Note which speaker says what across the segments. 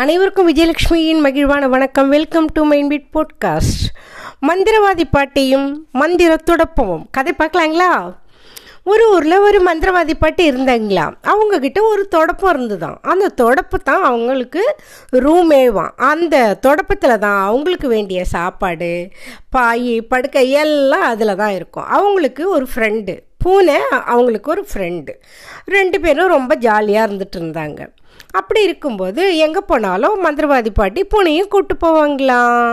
Speaker 1: அனைவருக்கும் விஜயலட்சுமியின் மகிழ்வான வணக்கம். Welcome to mine beat podcast மந்திரவாதி பாட்டியும் மந்திர துடப்பமும் கதை பார்க்கலாங்களா? ஒரு ஊரில் ஒரு மந்திரவாதி பாட்டி இருந்தாங்களா? அவங்கக்கிட்ட ஒரு தொடப்பம் இருந்துதான். அந்த தொடப்பு தான் அவங்களுக்கு ரூமேவான் அந்த தொடப்பத்தில் தான் அவங்களுக்கு வேண்டிய சாப்பாடு பாய் படுக்கை எல்லாம் அதில் தான் இருக்கும். அவங்களுக்கு ஒரு ஃப்ரெண்டு பூனை அவங்களுக்கு ஒரு ஃப்ரெண்டு ரெண்டு பேரும் ரொம்ப ஜாலியாக இருந்துட்டு இருந்தாங்க. அப்படி இருக்கும்போது எங்கே போனாலும் மந்திரவாதி பாட்டி பூனையும் கூப்பிட்டு போவாங்களாம்.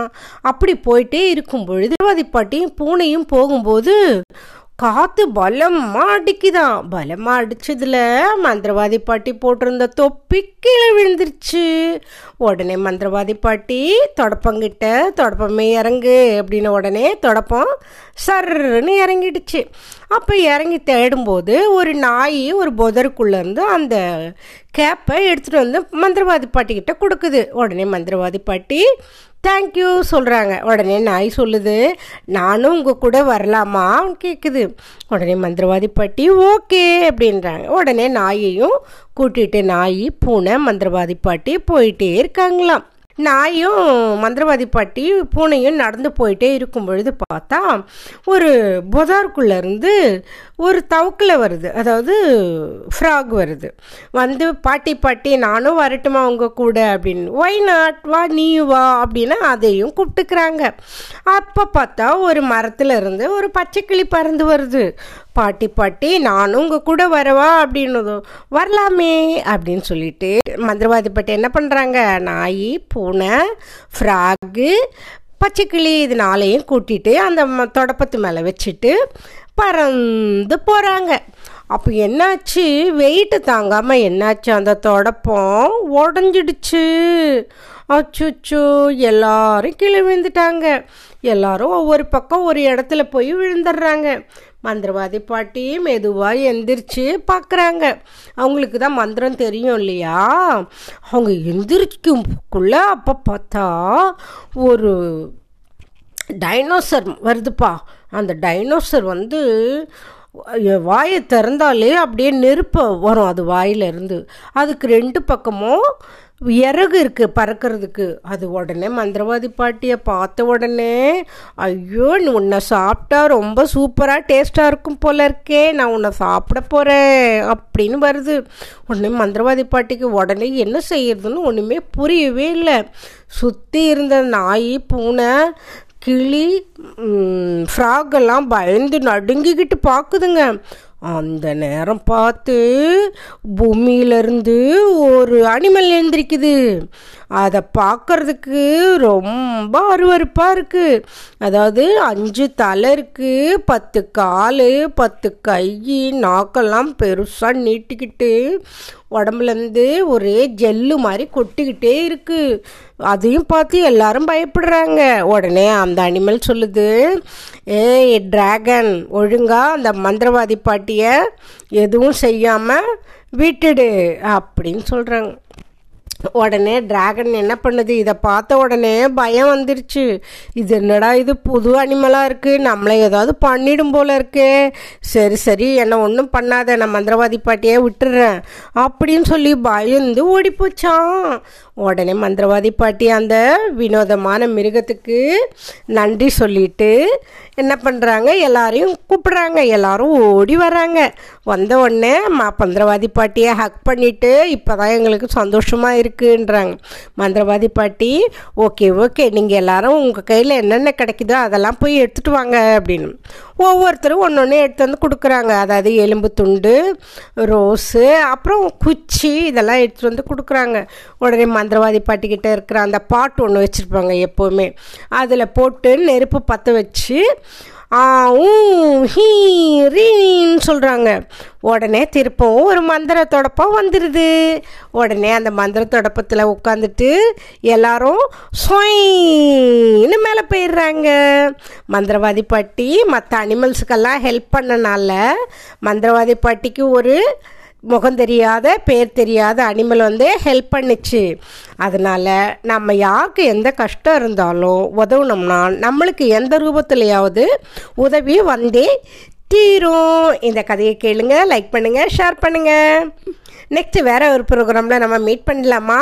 Speaker 1: அப்படி போயிட்டே இருக்கும் பொழுது மந்திரவாதி பாட்டியும் பூனையும் போகும்போது காத்து பலமா அடிக்குதான் பலமா அடிச்சதுல மந்திரவாதி பாட்டி போட்டிருந்த தொப்பி கீழே விழுந்துருச்சு. உடனே மந்திரவாதி பாட்டி தொடப்பங்கிட்ட தொடப்பமே இறங்கு அப்படின்னு உடனே தொடப்பம் சர்ன்னு இறங்கிடுச்சு. அப்போ இறங்கி தேடும்போது ஒரு நாய் ஒரு புதருக்குள்ளேருந்து அந்த கேப்பை எடுத்துகிட்டு வந்து மந்திரவாதி பாட்டிக்கிட்ட கொடுக்குது. உடனே மந்திரவாதி பாட்டி தேங்க்யூ சொல்கிறாங்க உடனே நாய் சொல்லுது நானும் உங்கள் கூட வரலாமா? கேட்குது உடனே மந்திரவாதி பாட்டி ஓகே அப்படின்றாங்க. உடனே நாயையும் கூட்டிகிட்டு நாய் பூனை மந்திரவாதி பாட்டி போயிட்டே இருக்காங்களாம். நாயும் மந்திரவாதி பாட்டி பூனையும் நடந்து போயிட்டே இருக்கும் பொழுது பார்த்தா ஒரு புதார்க்குள்ளேருந்து ஒரு தவுக்கில் வருது. அதாவது ஃப்ராக் வருது. வந்து பாட்டி பாட்டி நானும் வரட்டுமா உங்கள் கூட? அப்படின்னு. ஒய் நாட் வா நீ வா அப்படின்னு அதையும் கூப்பிட்டுக்கிறாங்க. அப்போ பார்த்தா ஒரு மரத்தில் இருந்து ஒரு பச்சைக்கிளி பறந்து வருது. பாட்டி பாட்டி நானும் உங்கள் கூட வரவா? அப்படின்னதும் வரலாமே அப்படின்னு சொல்லிட்டு மந்திரவாதி பாட்டி என்ன பண்ணுறாங்க நாய் பூனை ஃப்ராகு பச்சைக்கிளி இது நாளையும் கூட்டிட்டு அந்த தொடப்பத்து மேலே வச்சுட்டு பறந்து போகிறாங்க அப்போ என்னாச்சு? வெயிட்டு தாங்காமல் என்னாச்சு? அந்த தொடப்பம் உடஞ்சிடுச்சு. அச்சுச்சோ எல்லாரும் கீழே விழுந்துட்டாங்க. எல்லாரும் ஒவ்வொரு பக்கம் ஒரு இடத்துல போய் விழுந்துடுறாங்க. மந்திரவாதி பாட்டி மெதுவாக எந்திரிச்சு பார்க்குறாங்க அவங்களுக்கு தான் மந்திரம் தெரியும் இல்லையா? அவங்க எந்திரிக்கும்குள்ள அப்போ பார்த்தா ஒரு டைனோசர் வருதுப்பா. அந்த டைனோசர் வந்து வாயை திறந்தாலே அப்படியே நெருப்பு வரும் அது வாயிலிருந்து. அதுக்கு ரெண்டு பக்கமும் இறகு இருக்குது பறக்கிறதுக்கு. அது உடனே மந்திரவாதி பாட்டியை பார்த்த உடனே ஐயோ நீ உன்னை சாப்பிட்டா ரொம்ப சூப்பராக டேஸ்ட்டாக இருக்கும் போல இருக்கே நான் உன்னை சாப்பிட போகிறேன் அப்படின்னு வருது. உடனே மந்திரவாதி பாட்டிக்கு உடனே என்ன செய்யறதுன்னு ஒன்றுமே புரியவே இல்லை. சுற்றி இருந்த நாய் பூனை கிளி ஃப்ராக் எல்லாம் பயந்து நடுங்கிக்கிட்டு பார்க்குதுங்க அந்த நேரம் பார்த்து பூமியிலேருந்து ஒரு அனிமல் எழுந்திருக்குது. அதை பார்க்கறதுக்கு ரொம்ப அருவறுப்பாக இருக்குது அதாவது அஞ்சு தலை இருக்குது பத்து கால் பத்து கை நாக்கெல்லாம் பெருசாக நீட்டிக்கிட்டு உடம்புலேருந்து ஒரே ஜெல்லு மாதிரி கொட்டிக்கிட்டே இருக்குது அதையும் பார்த்து எல்லாரும் பயப்படுறாங்க. உடனே அந்த அனிமல் சொல்லுது ஏய் டிராகன் ஒழுங்காக அந்த மந்திரவாதி பாட்டி பாட்டியை எதுவும் செய்யாமல் விட்டுடு அப்படின்னு சொல்கிறாங்க உடனே டிராகன் என்ன பண்ணுது? இதை பார்த்த உடனே பயம் வந்துருச்சு. இது என்னடா இது? புது அனிமலாக இருக்குது நம்மளை ஏதாவது பண்ணிடும் போல இருக்கே. சரி சரி என்னை ஒன்றும் பண்ணாத. நான் மந்திரவாதி பாட்டியே விட்டுறேன் அப்படின்னு சொல்லி பயந்து ஓடி போச்சான் உடனே மந்திரவாதி பாட்டி அந்த வினோதமான மிருகத்துக்கு நன்றி சொல்லிட்டு என்ன பண்ணுறாங்க எல்லாரையும் கூப்பிடுறாங்க. எல்லாரும் ஓடி வராங்க வந்த உடனே மா மந்திரவாதி பாட்டியை ஹக் பண்ணிவிட்டு இப்போ தான் எங்களுக்கு சந்தோஷமாக இருக்குன்றாங்க. மந்திரவாதி பாட்டி ஓகே ஓகே நீங்கள் எல்லாரும் உங்கள் கையில் என்னென்ன கிடைக்குதோ அதெல்லாம் போய் எடுத்துகிட்டு வாங்க அப்படின்னு. ஒவ்வொருத்தரும் ஒன்று ஒன்று எடுத்து வந்து கொடுக்குறாங்க. அதாவது எலும்பு துண்டு ரோஸு அப்புறம் குச்சி இதெல்லாம் எடுத்துகிட்டு வந்து கொடுக்குறாங்க. உடனே மந்திரவாதி பாட்டிக்கிட்ட இருக்கிற அந்த பாட்டு ஒன்று வச்சுருப்பாங்க எப்போவுமே. அதில் போட்டு நெருப்பு பற்ற வச்சு ஹீரின்னு சொல்கிறாங்க உடனே திருப்பவும் ஒரு மந்திர தொடப்பம் வந்துடுது உடனே அந்த மந்திர தொடப்பத்தில் உட்காந்துட்டு எல்லாரும் சொயின்னு மேலே போயிடுறாங்க. மந்திரவாதி பாட்டி மற்ற அனிமல்ஸுக்கெல்லாம் ஹெல்ப் பண்ணனால மந்திரவாதி பாட்டிக்கு ஒரு முகம் தெரியாத பேர் தெரியாத அனிமல் வந்து ஹெல்ப் பண்ணுச்சு. அதனால் நம்ம யாருக்கு எந்த கஷ்டம் இருந்தாலும் உதவுனோம்னா நம்மளுக்கு எந்த ரூபத்துலையாவது உதவி வந்தே தீரும். இந்த கதையை கேளுங்க லைக் பண்ணுங்கள் ஷேர் பண்ணுங்கள் நெக்ஸ்ட் வேறு ஒரு ப்ரோக்ராமில் நம்ம மீட் பண்ணலாமா?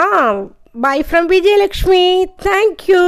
Speaker 1: Bye from Vijayalakshmi. தேங்க்யூ